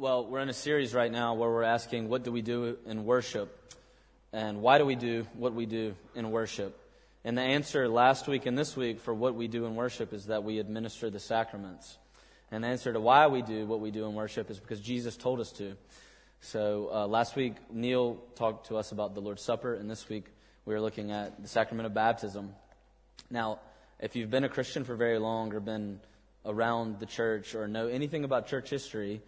Well, we're in a series right now where we're asking what do we do in worship and why do we do what we do in worship? And the answer last week and this week for what we do in worship is that we administer the sacraments. And the answer to why we do what we do in worship is because Jesus told us to. So uh, last week, Neil talked to us about the Lord's Supper, and this week we are looking at the sacrament of baptism. Now, if you've been a Christian for very long or been around the church or know anything about church history,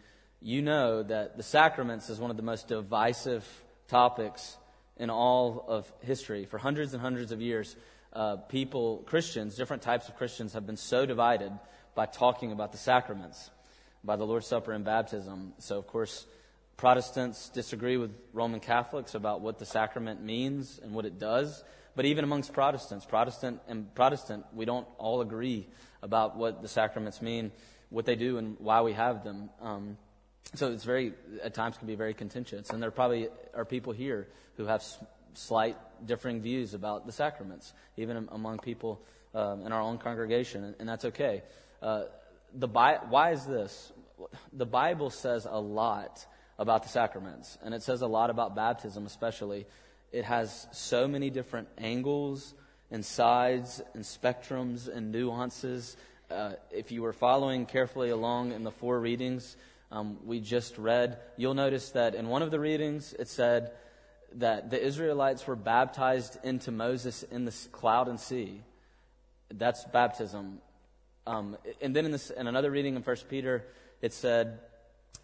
you know that the sacraments is one of the most divisive topics in all of history. For hundreds and hundreds of years, uh, people, Christians, different types of Christians, have been so divided by talking about the sacraments, by the Lord's Supper and baptism. So, of course, Protestants disagree with Roman Catholics about what the sacrament means and what it does. But even amongst Protestants, Protestant and Protestant, we don't all agree about what the sacraments mean, what they do, and why we have them. Um, so it's very, at times, can be very contentious. And there probably are people here who have slight differing views about the sacraments, even among people um, in our own congregation, and that's okay. Uh, the Bi- why is this? The Bible says a lot about the sacraments, and it says a lot about baptism, especially. It has so many different angles and sides and spectrums and nuances. Uh, if you were following carefully along in the four readings, um, we just read, you'll notice that in one of the readings it said that the Israelites were baptized into Moses in the cloud and sea. That's baptism. Um, and then in, this, in another reading in 1 Peter, it said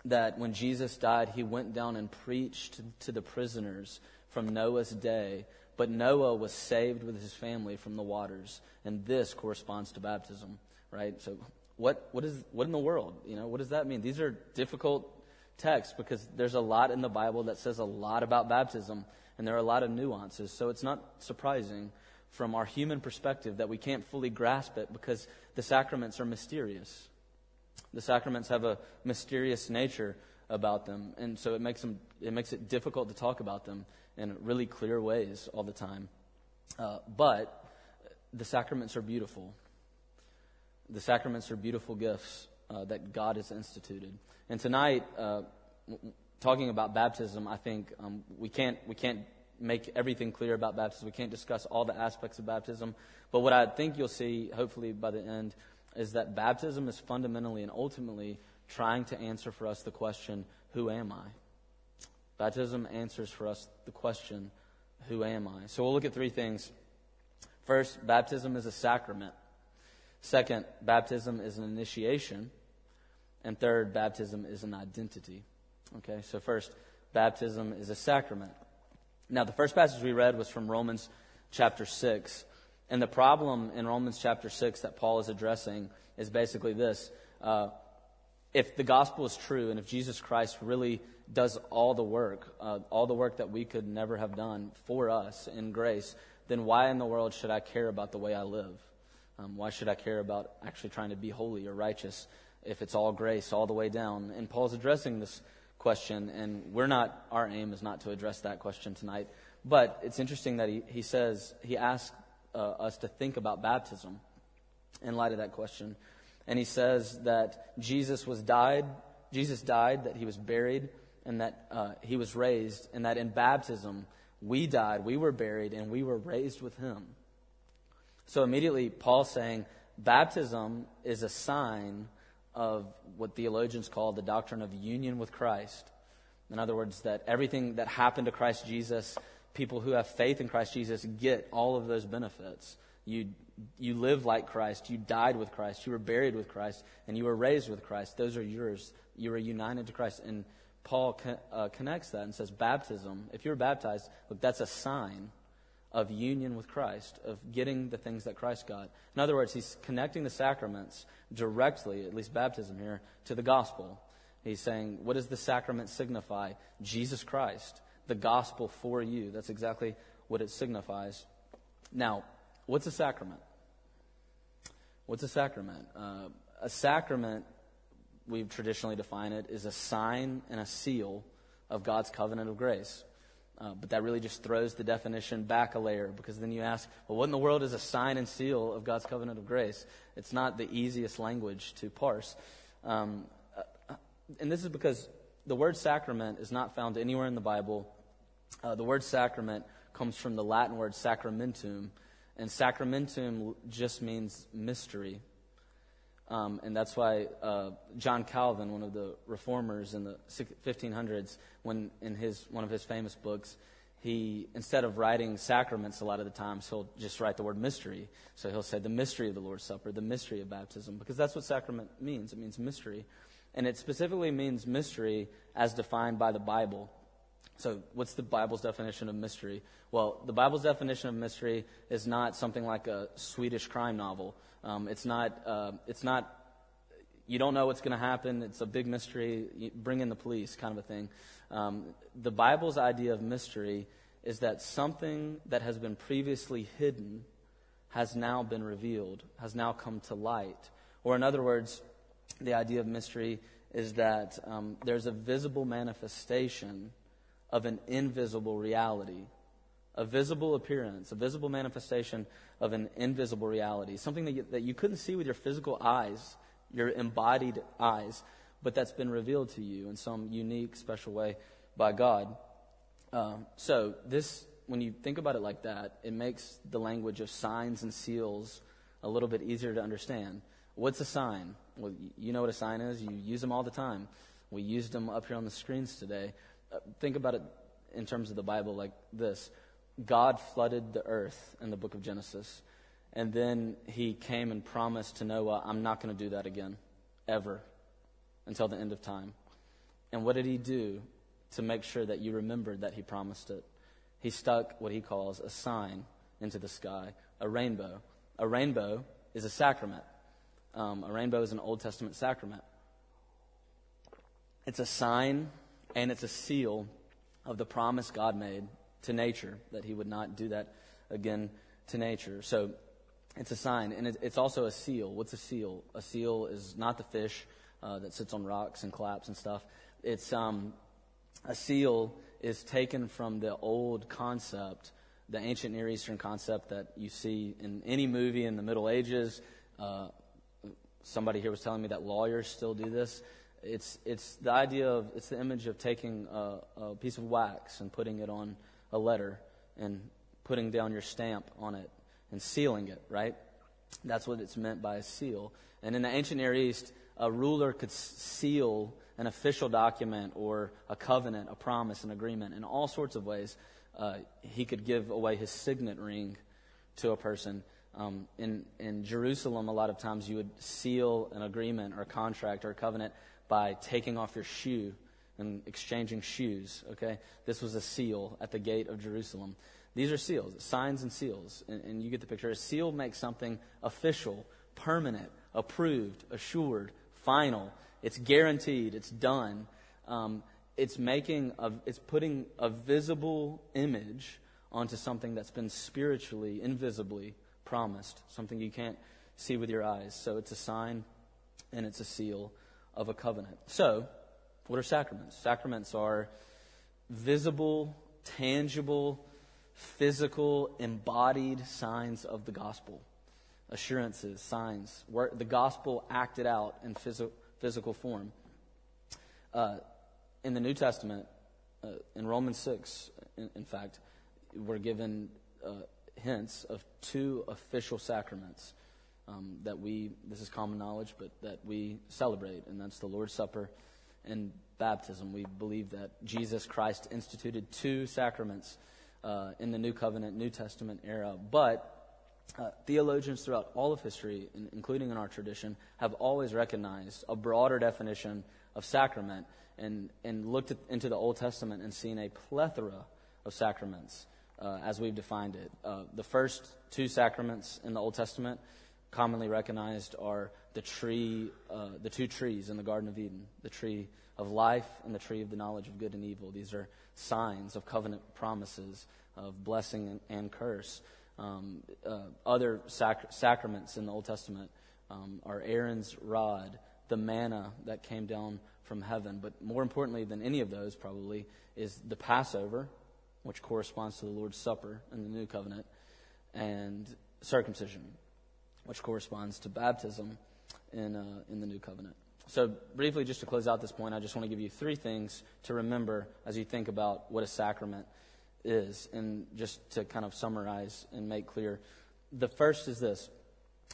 that when Jesus died, he went down and preached to the prisoners from Noah's day. But Noah was saved with his family from the waters. And this corresponds to baptism, right? So what, what, is, what in the world? You know, what does that mean? These are difficult texts because there's a lot in the Bible that says a lot about baptism, and there are a lot of nuances. So it's not surprising from our human perspective that we can't fully grasp it because the sacraments are mysterious. The sacraments have a mysterious nature about them, and so it makes, them, it makes it difficult to talk about them in really clear ways all the time. Uh, but the sacraments are beautiful. The sacraments are beautiful gifts uh, that God has instituted. And tonight, uh, talking about baptism, I think um, we can't we can't make everything clear about baptism. We can't discuss all the aspects of baptism. But what I think you'll see, hopefully by the end, is that baptism is fundamentally and ultimately trying to answer for us the question, "Who am I?" Baptism answers for us the question, Who am I? So we'll look at three things. First, baptism is a sacrament. Second, baptism is an initiation. And third, baptism is an identity. Okay, so first, baptism is a sacrament. Now, the first passage we read was from Romans chapter 6. And the problem in Romans chapter 6 that Paul is addressing is basically this. Uh, if the gospel is true and if Jesus Christ really does all the work, uh, all the work that we could never have done for us in grace, then why in the world should I care about the way I live? Um, why should I care about actually trying to be holy or righteous if it's all grace all the way down? And Paul's addressing this question, and we're not, our aim is not to address that question tonight. But it's interesting that he, he says, he asks uh, us to think about baptism in light of that question. And he says that Jesus was died, Jesus died, that he was buried, and that uh, he was raised, and that in baptism we died, we were buried, and we were raised with him. So immediately, Paul's saying baptism is a sign of what theologians call the doctrine of union with Christ. In other words, that everything that happened to Christ Jesus, people who have faith in Christ Jesus get all of those benefits. You, you live like Christ. You died with Christ. You were buried with Christ. And you were raised with Christ. Those are yours. You were united to Christ. And Paul uh, connects that and says, baptism, if you're baptized, look, that's a sign of union with Christ, of getting the things that Christ got. In other words, he's connecting the sacraments directly, at least baptism here, to the gospel. He's saying, what does the sacrament signify? Jesus Christ, the gospel for you. That's exactly what it signifies. Now, what's a sacrament? What's a sacrament? Uh, a sacrament we've traditionally defined it, is a sign and a seal of God's covenant of grace. Uh, but that really just throws the definition back a layer because then you ask, well, what in the world is a sign and seal of God's covenant of grace? It's not the easiest language to parse. Um, uh, and this is because the word sacrament is not found anywhere in the Bible. Uh, the word sacrament comes from the Latin word sacramentum, and sacramentum just means mystery. Um, and that's why uh, John Calvin, one of the reformers in the 1500s, when in his one of his famous books, he instead of writing sacraments a lot of the times he'll just write the word mystery. So he'll say the mystery of the Lord's Supper, the mystery of baptism, because that's what sacrament means. It means mystery, and it specifically means mystery as defined by the Bible. So, what's the Bible's definition of mystery? Well, the Bible's definition of mystery is not something like a Swedish crime novel. Um, it's not. Uh, it's not. You don't know what's going to happen. It's a big mystery. You bring in the police, kind of a thing. Um, the Bible's idea of mystery is that something that has been previously hidden has now been revealed, has now come to light. Or, in other words, the idea of mystery is that um, there's a visible manifestation of an invisible reality, a visible appearance, a visible manifestation of an invisible reality, something that you, that you couldn't see with your physical eyes, your embodied eyes, but that's been revealed to you in some unique, special way by God. Um, so, this, when you think about it like that, it makes the language of signs and seals a little bit easier to understand. What's a sign? Well, you know what a sign is. You use them all the time. We used them up here on the screens today. Think about it in terms of the Bible like this God flooded the earth in the book of Genesis. And then he came and promised to Noah, I'm not going to do that again, ever, until the end of time. And what did he do to make sure that you remembered that he promised it? He stuck what he calls a sign into the sky, a rainbow. A rainbow is a sacrament. Um, a rainbow is an Old Testament sacrament. It's a sign and it's a seal of the promise God made to nature that He would not do that again to nature. So it's a sign, and it's also a seal. What's a seal? A seal is not the fish uh, that sits on rocks and claps and stuff. It's um, a seal is taken from the old concept, the ancient Near Eastern concept that you see in any movie in the Middle Ages. Uh, somebody here was telling me that lawyers still do this. It's, it's the idea of, it's the image of taking a, a piece of wax and putting it on a letter and putting down your stamp on it and sealing it, right? That's what it's meant by a seal. And in the ancient Near East, a ruler could seal an official document or a covenant, a promise, an agreement in all sorts of ways. Uh, he could give away his signet ring to a person. Um, in, in Jerusalem, a lot of times you would seal an agreement or a contract or a covenant by taking off your shoe and exchanging shoes. Okay? This was a seal at the gate of Jerusalem. These are seals, signs and seals. And, and you get the picture. A seal makes something official, permanent, approved, assured, final. It's guaranteed, it's done. Um, it's making a, it's putting a visible image onto something that's been spiritually, invisibly promised, something you can't see with your eyes. So it's a sign and it's a seal of a covenant. So, what are sacraments? Sacraments are visible, tangible, physical, embodied signs of the gospel. Assurances, signs, where the gospel acted out in phys- physical form. Uh, in the New Testament, uh, in Romans 6, in, in, fact, we're given uh, hints of two official sacraments um, that we, this is common knowledge, but that we celebrate, and that's the Lord's Supper and baptism. We believe that Jesus Christ instituted two sacraments uh, in the New Covenant, New Testament era, but uh, theologians throughout all of history, in, including in our tradition, have always recognized a broader definition of sacrament and, and looked at, into the Old Testament and seen a plethora of sacraments uh, as we've defined it. Uh, the first two sacraments in the Old Testament commonly recognized are the tree, uh, the two trees in the Garden of Eden, the tree of life and the tree of the knowledge of good and evil. These are signs of covenant promises of blessing and, and curse. Um, uh, other sac- sacraments in the Old Testament um, are Aaron's rod, the manna that came down from heaven. But more importantly than any of those, probably, is the Passover, which corresponds to the Lord's Supper in the New Covenant, and circumcision, which corresponds to baptism in, uh, in the New Covenant. So, briefly, just to close out this point, I just want to give you three things to remember as you think about what a sacrament is, and just to kind of summarize and make clear. The first is this,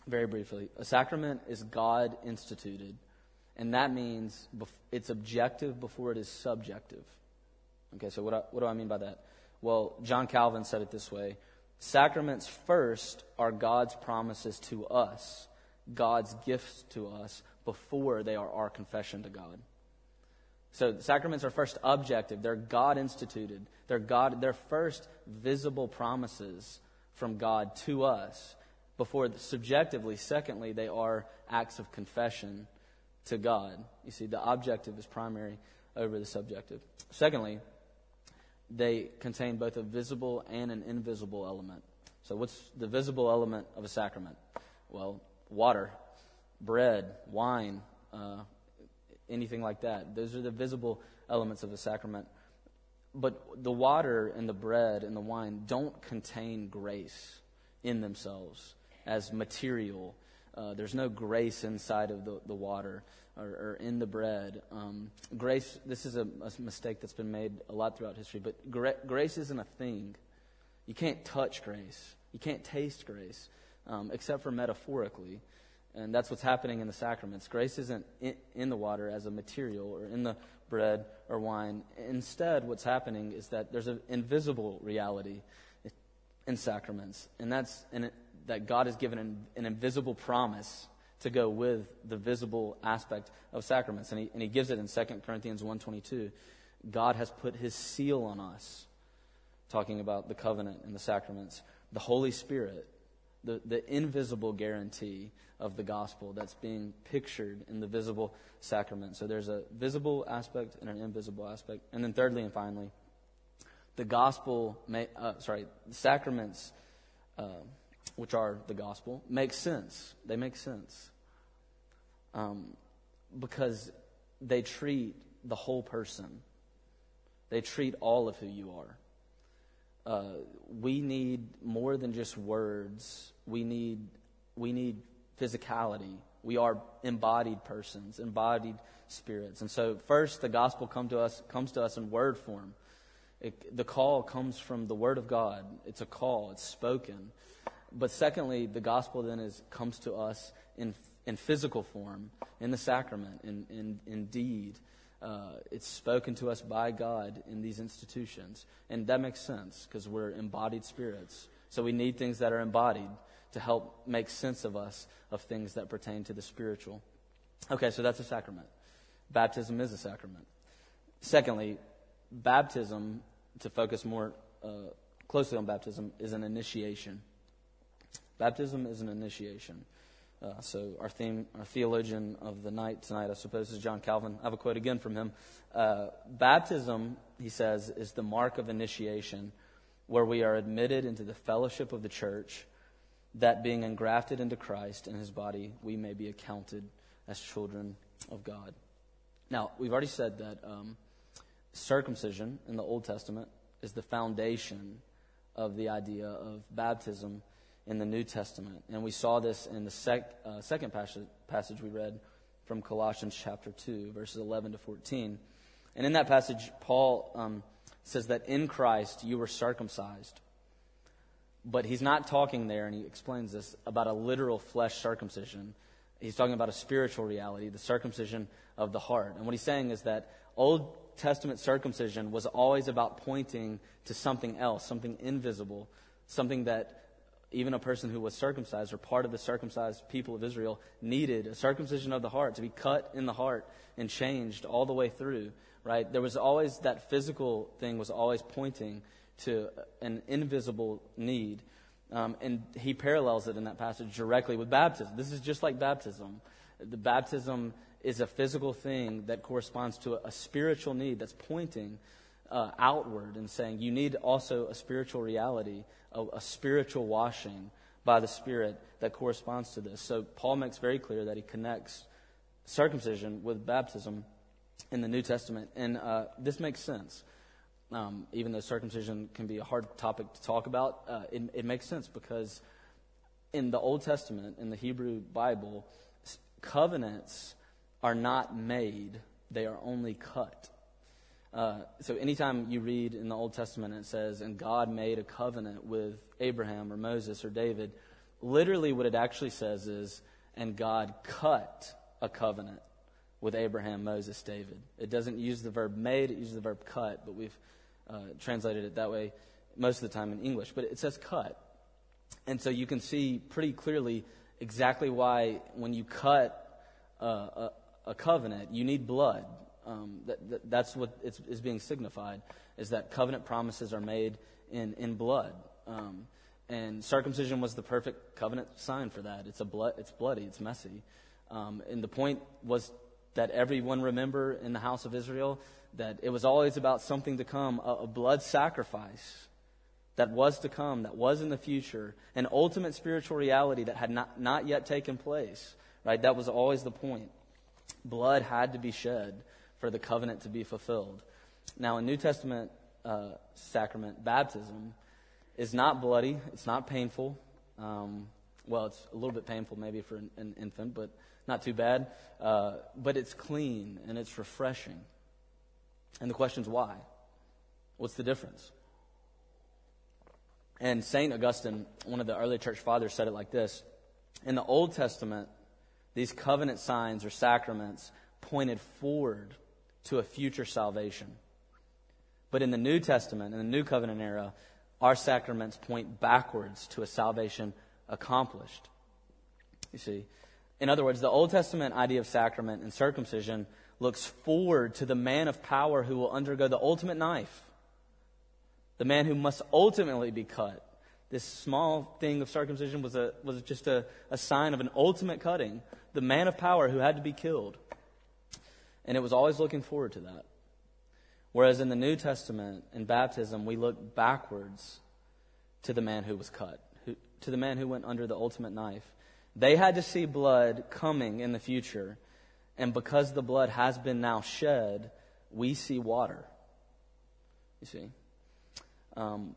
very briefly a sacrament is God instituted, and that means it's objective before it is subjective. Okay, so what, I, what do I mean by that? Well, John Calvin said it this way Sacraments first are God's promises to us, God's gifts to us before they are our confession to God. So sacraments are first objective. They're God instituted. They're God they're first visible promises from God to us before subjectively secondly they are acts of confession to God. You see the objective is primary over the subjective. Secondly, they contain both a visible and an invisible element. So what's the visible element of a sacrament? Well, water bread, wine, uh, anything like that. Those are the visible elements of the sacrament. But the water and the bread and the wine don't contain grace in themselves as material. Uh, there's no grace inside of the, the water or, or in the bread. Um, grace, this is a, a, mistake that's been made a lot throughout history, but gra- grace isn't a thing. You can't touch grace, you can't taste grace, um, except for metaphorically. And that's what's happening in the sacraments. Grace isn't in, in, the water as a material or in the bread or wine. Instead, what's happening is that there's an invisible reality in sacraments. And that's it, that God has given an, an, invisible promise to go with the visible aspect of sacraments. And he, and he gives it in 2 Corinthians 1.22. God has put his seal on us, talking about the covenant and the sacraments. The Holy Spirit the, the invisible guarantee of the gospel that's being pictured in the visible sacrament. So there's a visible aspect and an invisible aspect. And then, thirdly and finally, the gospel, may, uh, sorry, the sacraments, uh, which are the gospel, make sense. They make sense um, because they treat the whole person. They treat all of who you are. Uh, we need more than just words we need, we need physicality. We are embodied persons, embodied spirits. And so, first, the gospel come to us, comes to us in word form. It, the call comes from the Word of God. It's a call, it's spoken. But secondly, the gospel then is, comes to us in, in physical form, in the sacrament, in, in, in deed. Uh, it's spoken to us by God in these institutions. And that makes sense because we're embodied spirits. So we need things that are embodied to help make sense of us of things that pertain to the spiritual. Okay, so that's a sacrament. Baptism is a sacrament. Secondly, baptism, to focus more uh, closely on baptism, is an initiation. Baptism is an initiation. Uh, so our theme, our theologian of the night tonight, I suppose, is John Calvin. I have a quote again from him. Uh, baptism, he says, is the mark of initiation, where we are admitted into the fellowship of the church that being engrafted into Christ and his body, we may be accounted as children of God. Now, we've already said that um, circumcision in the Old Testament is the foundation of the idea of baptism in the New Testament. And we saw this in the sec, uh, second passage, passage we read from Colossians chapter 2, verses 11 to 14. And in that passage, Paul um, says that in Christ you were circumcised but he's not talking there, and he explains this, about a literal flesh circumcision. He's talking about a spiritual reality, the circumcision of the heart. And what he's saying is that Old Testament circumcision was always about pointing to something else, something invisible, something that even a person who was circumcised or part of the circumcised people of Israel needed a circumcision of the heart to be cut in the heart and changed all the way through, right? There was always that physical thing was always pointing to an invisible need. Um, and he parallels it in that passage directly with baptism. This is just like baptism. The baptism is a physical thing that corresponds to a, a spiritual need that's pointing uh, outward and saying you need also a spiritual reality, a, a spiritual washing by the Spirit that corresponds to this. So Paul makes very clear that he connects circumcision with baptism in the New Testament. And uh, this makes sense um, even though circumcision can be a hard topic to talk about, uh, it, it, makes sense because in the Old Testament, in the Hebrew Bible, covenants are not made, they are only cut. Uh, so anytime you read in the Old Testament it says, and God made a covenant with Abraham or Moses or David, literally what it actually says is, and God cut a covenant with Abraham, Moses, David. It doesn't use the verb made, it uses the verb cut, but we've uh, translated it that way most of the time in English. But it says cut. And so you can see pretty clearly exactly why when you cut uh, a, a covenant, you need blood. Um, that, that, that's what is being signified, is that covenant promises are made in, in blood. Um, and circumcision was the perfect covenant sign for that. It's, a blood, it's bloody, it's messy. Um, and the point was that everyone remember in the house of Israel that it was always about something to come, a, a blood sacrifice that was to come, that was in the future, an ultimate spiritual reality that had not, not yet taken place. Right? That was always the point. Blood had to be shed for the covenant to be fulfilled. Now, in New Testament uh, sacrament, baptism is not bloody, it's not painful. Um, well, it's a little bit painful maybe for an, an infant, but not too bad. Uh, but it's clean and it's refreshing. And the question is why? What's the difference? And St. Augustine, one of the early church fathers, said it like this In the Old Testament, these covenant signs or sacraments pointed forward to a future salvation. But in the New Testament, in the New Covenant era, our sacraments point backwards to a salvation accomplished. You see, in other words, the Old Testament idea of sacrament and circumcision looks forward to the man of power who will undergo the ultimate knife, the man who must ultimately be cut. This small thing of circumcision was, a, was just a, a sign of an ultimate cutting, the man of power who had to be killed. And it was always looking forward to that. Whereas in the New Testament, in baptism, we look backwards to the man who was cut, who, to the man who went under the ultimate knife. They had to see blood coming in the future. And because the blood has been now shed, we see water. You see? Um,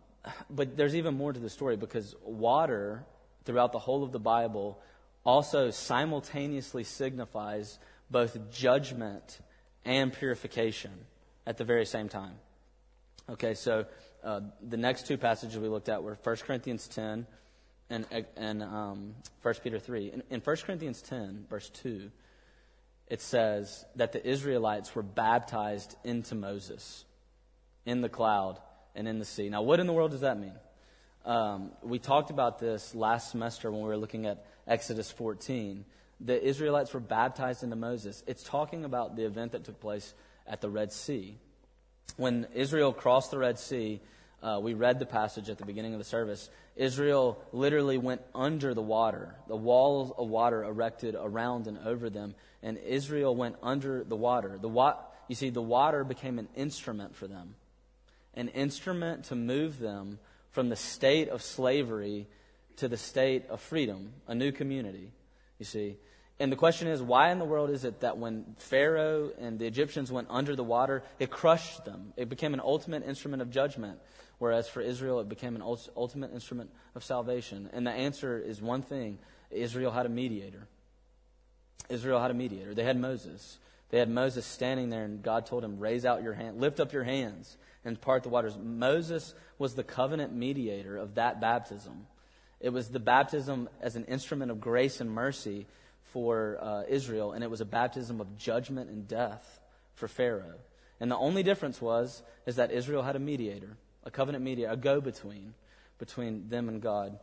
but there's even more to the story because water, throughout the whole of the Bible, also simultaneously signifies both judgment and purification at the very same time. Okay, so uh, the next two passages we looked at were 1 Corinthians 10 and, and um, 1 Peter 3. In, in 1 Corinthians 10, verse 2, it says that the Israelites were baptized into Moses in the cloud and in the sea. Now, what in the world does that mean? Um, we talked about this last semester when we were looking at Exodus 14 the Israelites were baptized into Moses. It's talking about the event that took place at the Red Sea. When Israel crossed the Red Sea, uh, we read the passage at the beginning of the service. Israel literally went under the water. The walls of water erected around and over them, and Israel went under the water. The wa- you see, the water became an instrument for them, an instrument to move them from the state of slavery to the state of freedom, a new community. You see, and the question is, why in the world is it that when Pharaoh and the Egyptians went under the water, it crushed them? It became an ultimate instrument of judgment, whereas for Israel, it became an ultimate instrument of salvation. And the answer is one thing Israel had a mediator. Israel had a mediator. They had Moses. They had Moses standing there, and God told him, Raise out your hand, lift up your hands, and part the waters. Moses was the covenant mediator of that baptism. It was the baptism as an instrument of grace and mercy for uh, Israel, and it was a baptism of judgment and death for Pharaoh. And the only difference was is that Israel had a mediator, a covenant mediator, a go-between between them and God.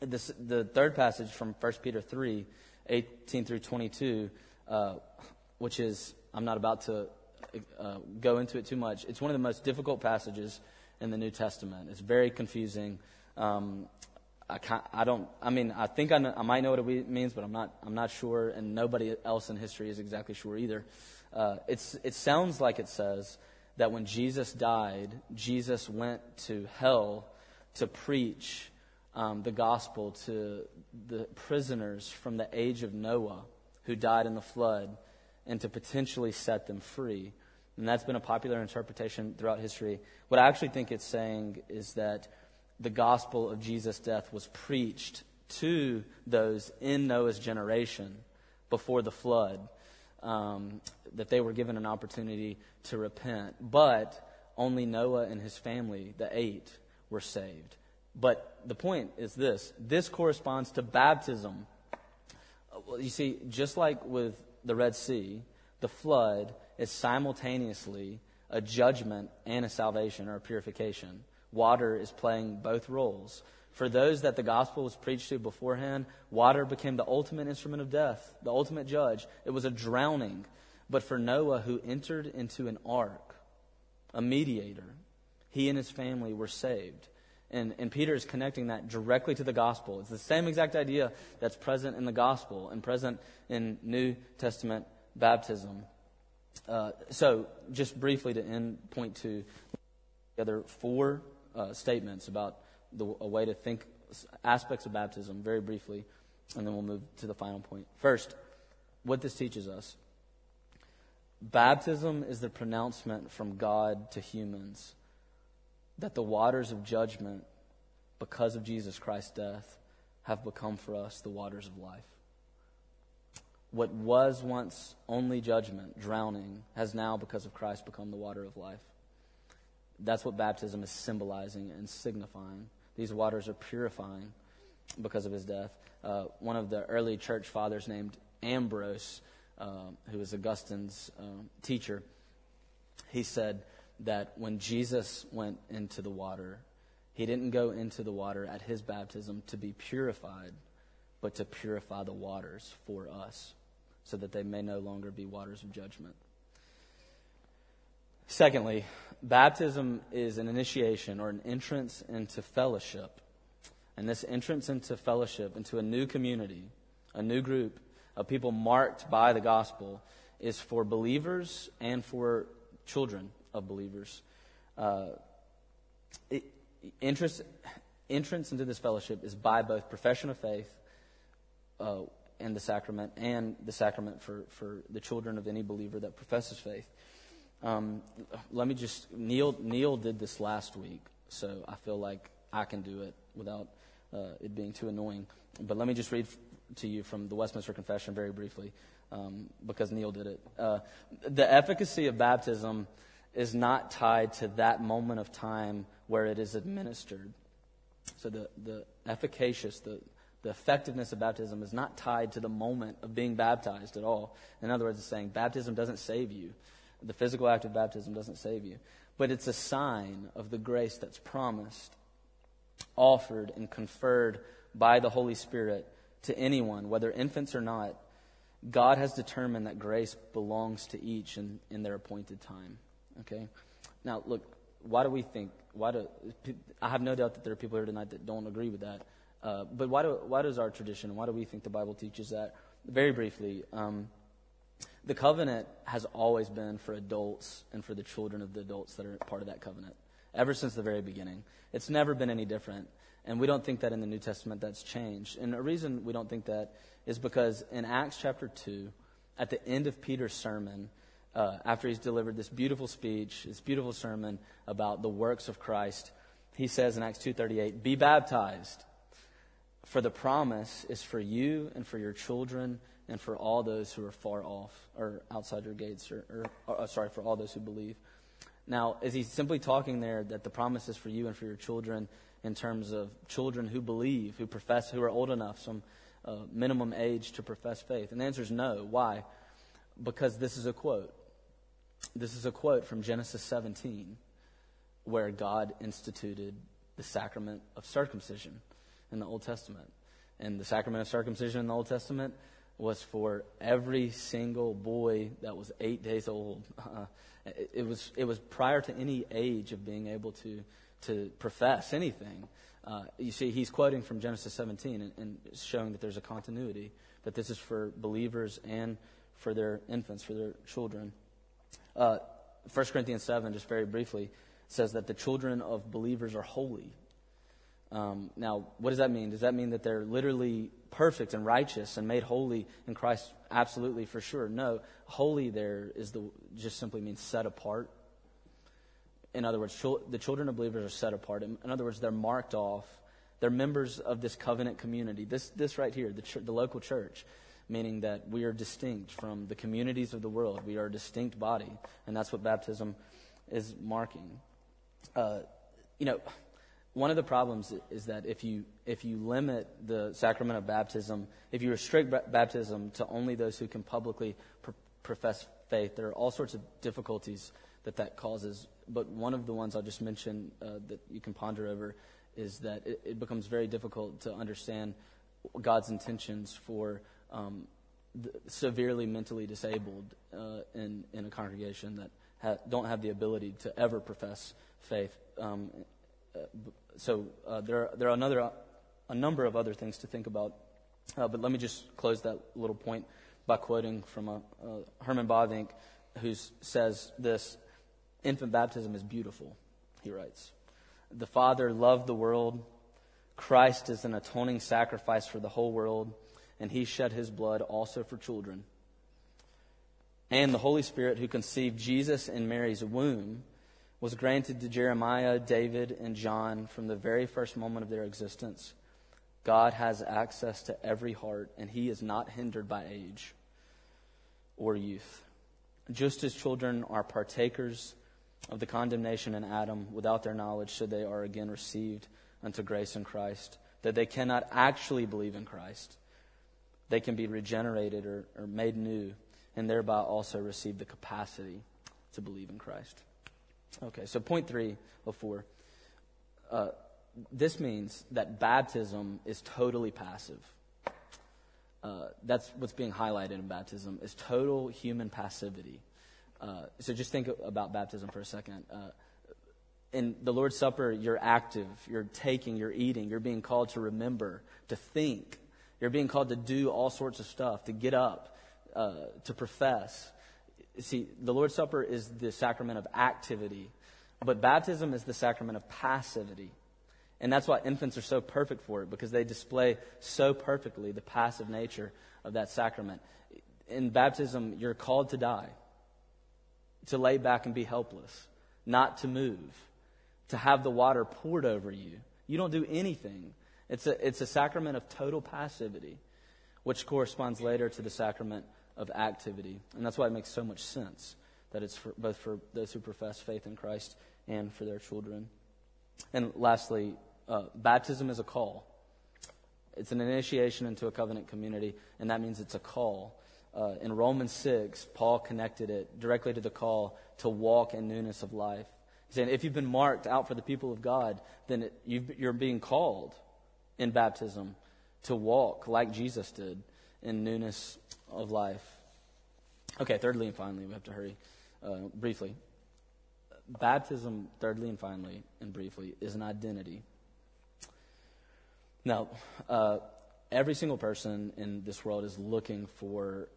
This, the third passage from 1 Peter 3, 18 through 22, uh, which is, I'm not about to uh, go into it too much. It's one of the most difficult passages in the New Testament. It's very confusing. Um, I, can't, I don't. I mean, I think I, know, I might know what it means, but I'm not. I'm not sure, and nobody else in history is exactly sure either. Uh, it's. It sounds like it says that when Jesus died, Jesus went to hell to preach um, the gospel to the prisoners from the age of Noah who died in the flood, and to potentially set them free. And that's been a popular interpretation throughout history. What I actually think it's saying is that the gospel of Jesus' death was preached to those in Noah's generation before the flood. um, that they were given an opportunity to repent, but only Noah and his family, the eight, were saved. But the point is this this corresponds to baptism. You see, just like with the Red Sea, the flood is simultaneously a judgment and a salvation or a purification. Water is playing both roles. For those that the gospel was preached to beforehand, water became the ultimate instrument of death, the ultimate judge. It was a drowning. But for Noah, who entered into an ark, a mediator, he and his family were saved. And, and Peter is connecting that directly to the gospel. It's the same exact idea that's present in the gospel and present in New Testament baptism. Uh, so, just briefly to end point two, the other four uh, statements about the, a way to think aspects of baptism very briefly, and then we'll move to the final point. First, what this teaches us baptism is the pronouncement from God to humans that the waters of judgment, because of Jesus Christ's death, have become for us the waters of life. What was once only judgment, drowning, has now, because of Christ, become the water of life. That's what baptism is symbolizing and signifying. These waters are purifying because of his death. Uh, one of the early church fathers named Ambrose, uh, who was Augustine's uh, teacher, he said that when Jesus went into the water, he didn't go into the water at his baptism to be purified, but to purify the waters for us, so that they may no longer be waters of judgment. Secondly, baptism is an initiation or an entrance into fellowship. And this entrance into fellowship, into a new community, a new group of people marked by the gospel, is for believers and for children of believers. Uh, it, interest, entrance into this fellowship is by both profession of faith uh, and the sacrament, and the sacrament for, for the children of any believer that professes faith. Um, let me just Neil. Neil did this last week, so I feel like I can do it without uh, it being too annoying. But let me just read to you from the Westminster Confession very briefly, um, because Neil did it. Uh, the efficacy of baptism is not tied to that moment of time where it is administered. So the the efficacious the the effectiveness of baptism is not tied to the moment of being baptized at all. In other words, it's saying baptism doesn't save you. The physical act of baptism doesn't save you, but it's a sign of the grace that's promised, offered, and conferred by the Holy Spirit to anyone, whether infants or not. God has determined that grace belongs to each in, in their appointed time. Okay? Now, look, why do we think, why do, I have no doubt that there are people here tonight that don't agree with that. Uh, but why, do, why does our tradition, why do we think the Bible teaches that? Very briefly, um, the covenant has always been for adults and for the children of the adults that are part of that covenant, ever since the very beginning. It's never been any different. And we don't think that in the New Testament that's changed. And the reason we don't think that is because in Acts chapter 2, at the end of Peter's sermon, uh, after he's delivered this beautiful speech, this beautiful sermon about the works of Christ, he says in Acts 2:38, "Be baptized, for the promise is for you and for your children and for all those who are far off or outside your gates, or, or, or, uh, sorry, for all those who believe. Now, is he simply talking there that the promise is for you and for your children in terms of children who believe, who profess, who are old enough, some uh, minimum age to profess faith? And the answer is no. Why? Because this is a quote. This is a quote from Genesis 17, where God instituted the sacrament of circumcision in the Old Testament. And the sacrament of circumcision in the Old Testament was for every single boy that was eight days old. Uh, it, it, was, it was prior to any age of being able to, to profess anything. Uh, you see, he's quoting from Genesis 17 and, and, showing that there's a continuity, that this is for believers and for their infants, for their children. Uh, 1 Corinthians 7, just very briefly, says that the children of believers are holy. Um, now, what does that mean? Does that mean that they're literally perfect and righteous and made holy in Christ? Absolutely, for sure. No, holy there is the just simply means set apart. In other words, the children of believers are set apart. In other words, they're marked off. They're members of this covenant community. This, this right here, the, the local church, meaning that we are distinct from the communities of the world. We are a distinct body, and that's what baptism is marking. Uh, you know, one of the problems is that if you if you limit the sacrament of baptism, if you restrict b- baptism to only those who can publicly pr- profess faith, there are all sorts of difficulties that that causes. But one of the ones I'll just mention uh, that you can ponder over is that it, it, becomes very difficult to understand God's intentions for um, severely mentally disabled uh, in in a congregation that ha- don't have the ability to ever profess faith. Um, so uh, there, are, there are another, a number of other things to think about. Uh, but let me just close that little point by quoting from a, a Herman Bavinck, who says this Infant baptism is beautiful, he writes. The Father loved the world. Christ is an atoning sacrifice for the whole world, and he shed his blood also for children. And the Holy Spirit, who conceived Jesus in Mary's womb, was granted to Jeremiah, David, and John from the very first moment of their existence. God has access to every heart, and He is not hindered by age or youth. Just as children are partakers of the condemnation in Adam without their knowledge, so they are again received unto grace in Christ, that they cannot actually believe in Christ. They can be regenerated or, or made new, and thereby also receive the capacity to believe in Christ. Okay, so point three of four. Uh, this means that baptism is totally passive. Uh, that's what's being highlighted in baptism is total human passivity. Uh, so just think about baptism for a second. Uh, in the Lord's Supper, you're active, you're taking, you're eating, you're being called to remember, to think. You're being called to do all sorts of stuff, to get up, uh, to profess. See, the Lord's Supper is the sacrament of activity, but baptism is the sacrament of passivity. And that's why infants are so perfect for it, because they display so perfectly the passive nature of that sacrament. In baptism, you're called to die, to lay back and be helpless, not to move, to have the water poured over you. You don't do anything. It's a, it's a sacrament of total passivity, which corresponds later to the sacrament of activity. And that's why it makes so much sense that it's for, both for those who profess faith in Christ and for their children. And lastly, uh, baptism is a call. It's an initiation into a covenant community, and that means it's a call. Uh, in Romans 6, Paul connected it directly to the call to walk in newness of life. He's saying if you've been marked out for the people of God, then it, you're being called in baptism to walk like Jesus did in newness of life. Okay, thirdly and finally, we have to hurry uh, briefly. Baptism, thirdly and finally, and briefly, is an identity. Now, uh, every single person in this world is looking for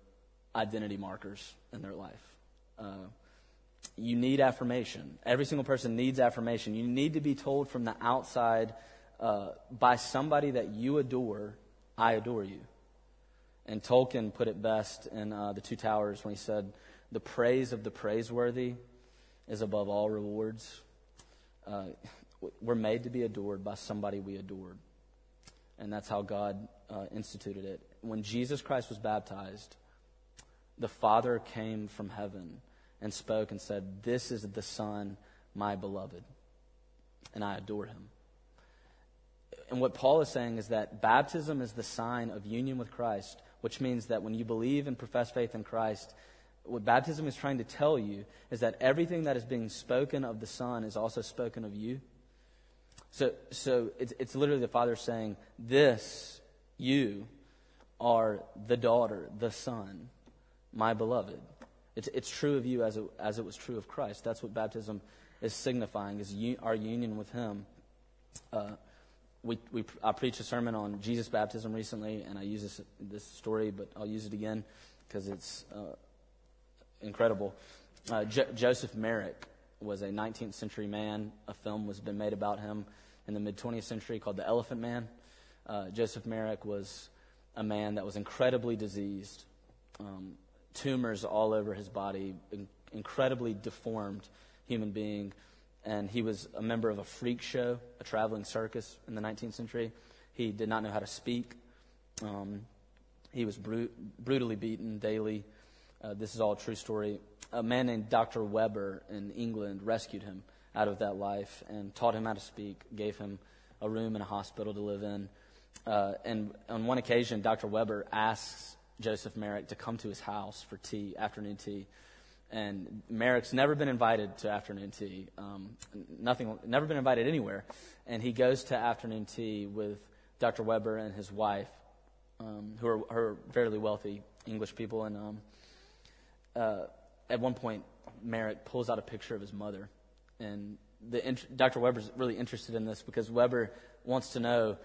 identity markers in their life. Uh, you need affirmation. Every single person needs affirmation. You need to be told from the outside uh, by somebody that you adore, I adore you. And Tolkien put it best in uh, The Two Towers when he said, The praise of the praiseworthy is above all rewards. Uh, we're made to be adored by somebody we adored. And that's how God uh, instituted it. When Jesus Christ was baptized, the Father came from heaven and spoke and said, This is the Son, my beloved, and I adore him. And what Paul is saying is that baptism is the sign of union with Christ which means that when you believe and profess faith in Christ, what baptism is trying to tell you is that everything that is being spoken of the Son is also spoken of you. So, so it's, it's literally the Father saying, This, you, are the daughter, the Son, my beloved. It's, it's true of you as it, as it was true of Christ. That's what baptism is signifying, is our union with Him. Uh, we, we, I preached a sermon on Jesus' baptism recently, and I use this, this story, but I'll use it again because it's uh, incredible. Uh, jo- Joseph Merrick was a 19th century man. A film was been made about him in the mid 20th century called The Elephant Man. Uh, Joseph Merrick was a man that was incredibly diseased, um, tumors all over his body, in- incredibly deformed human being and he was a member of a freak show, a traveling circus in the 19th century. He did not know how to speak. Um, He was bru- brutally beaten daily. Uh, this is all a true story. A man named Dr. Weber in England rescued him out of that life and taught him how to speak, gave him a room in a hospital to live in. Uh, and on one occasion, Dr. Weber asks Joseph Merrick to come to his house for tea, afternoon tea. And Merrick's never been invited to afternoon tea, um, nothing, never been invited anywhere. And he goes to afternoon tea with Dr. Weber and his wife, um, who are, are, fairly wealthy English people. And um, uh, at one point, Merrick pulls out a picture of his mother. And the, Dr. Weber's really interested in this because Weber wants to know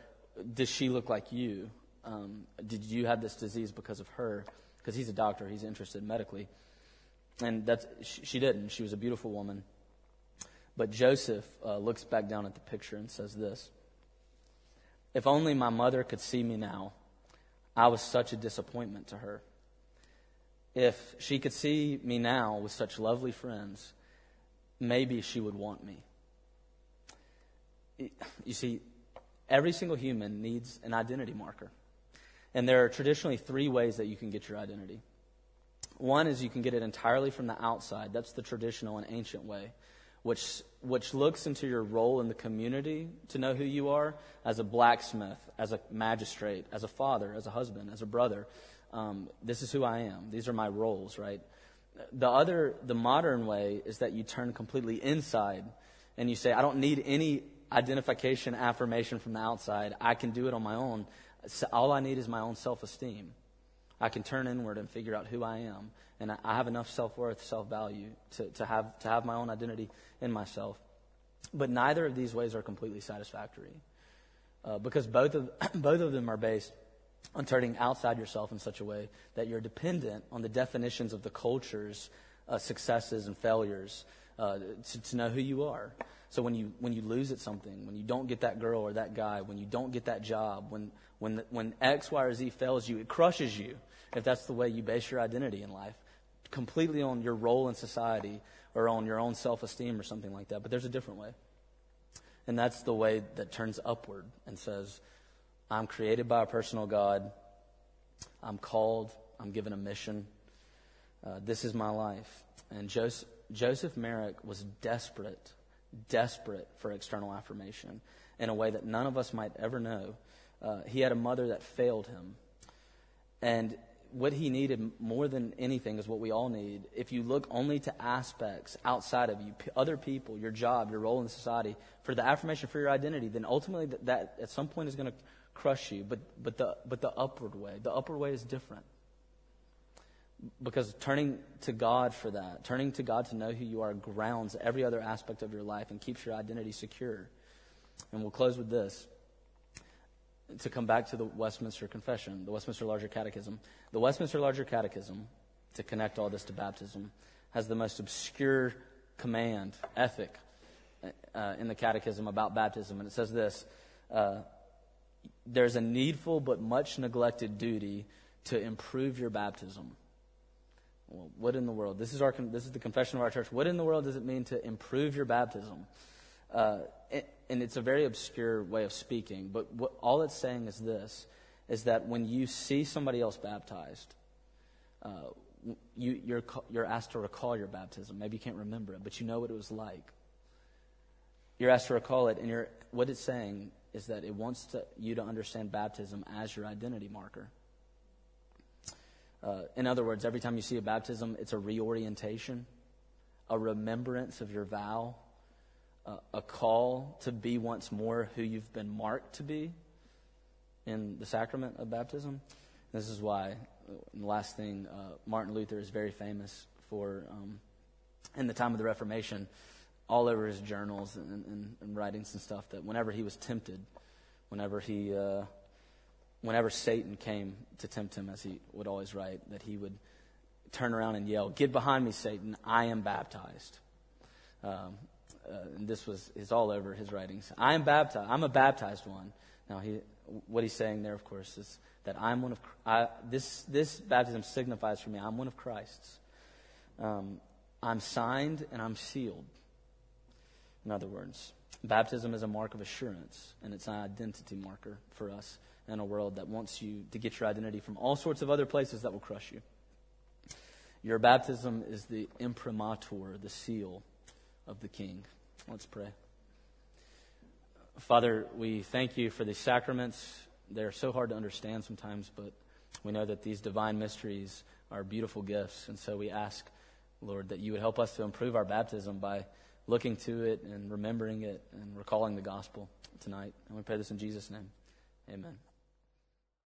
does she look like you? Um, did you have this disease because of her? Because he's a doctor, he's interested medically. And that's, she, didn't. She was a beautiful woman. But Joseph uh, looks back down at the picture and says this If only my mother could see me now, I was such a disappointment to her. If she could see me now with such lovely friends, maybe she would want me. You see, every single human needs an identity marker. And there are traditionally three ways that you can get your identity. One is you can get it entirely from the outside. That's the traditional and ancient way, which, which looks into your role in the community to know who you are as a blacksmith, as a magistrate, as a father, as a husband, as a brother. Um, this is who I am. These are my roles, right? The other, the modern way is that you turn completely inside and you say, I don't need any identification, affirmation from the outside. I can do it on my own. All I need is my own self esteem. I can turn inward and figure out who I am. And I have enough self worth, self value to, to, have, to have my own identity in myself. But neither of these ways are completely satisfactory. Uh, because both of, both of them are based on turning outside yourself in such a way that you're dependent on the definitions of the culture's uh, successes and failures uh, to, to know who you are. So when you when you lose at something, when you don't get that girl or that guy, when you don't get that job, when when when X, Y, or Z fails you, it crushes you. If that's the way you base your identity in life, completely on your role in society or on your own self-esteem or something like that. But there's a different way, and that's the way that turns upward and says, "I'm created by a personal God. I'm called. I'm given a mission. Uh, this is my life." And Joseph, Joseph Merrick was desperate desperate for external affirmation in a way that none of us might ever know. Uh, he had a mother that failed him. And what he needed more than anything is what we all need. If you look only to aspects outside of you, other people, your job, your role in society, for the affirmation for your identity, then ultimately that, that at some point is going to crush you. But, but, the, but the upward way, the upward way is different. Because turning to God for that, turning to God to know who you are, grounds every other aspect of your life and keeps your identity secure. And we'll close with this. To come back to the Westminster Confession, the Westminster Larger Catechism. The Westminster Larger Catechism, to connect all this to baptism, has the most obscure command, ethic, uh, in the Catechism about baptism. And it says this uh, There's a needful but much neglected duty to improve your baptism well, what in the world? This is, our, this is the confession of our church. What in the world does it mean to improve your baptism? Uh, and it's a very obscure way of speaking, but what, all it's saying is this is that when you see somebody else baptized, uh, you, you're, you're asked to recall your baptism. Maybe you can't remember it, but you know what it was like. You're asked to recall it, and you're, what it's saying is that it wants to, you to understand baptism as your identity marker. Uh, in other words, every time you see a baptism, it's a reorientation, a remembrance of your vow, uh, a call to be once more who you've been marked to be in the sacrament of baptism. This is why, uh, the last thing, uh, Martin Luther is very famous for, um, in the time of the Reformation, all over his journals and, and, and, writings and stuff, that whenever he was tempted, whenever he uh, whenever Satan came to tempt him, as he would always write, that he would turn around and yell, Get behind me, Satan, I am baptized. Um, uh, and this was is all over his writings. I am baptized. I'm a baptized one. Now, he, what he's saying there, of course, is that I'm one of I, this. This baptism signifies for me I'm one of Christ's. Um, I'm signed and I'm sealed. In other words, baptism is a mark of assurance, and it's an identity marker for us in a world that wants you to get your identity from all sorts of other places that will crush you. Your baptism is the imprimatur, the seal of the King. Let's pray. Father, we thank you for these sacraments. They're so hard to understand sometimes, but we know that these divine mysteries are beautiful gifts. And so we ask, Lord, that you would help us to improve our baptism by looking to it and remembering it and recalling the gospel tonight. And we pray this in Jesus' name. Amen.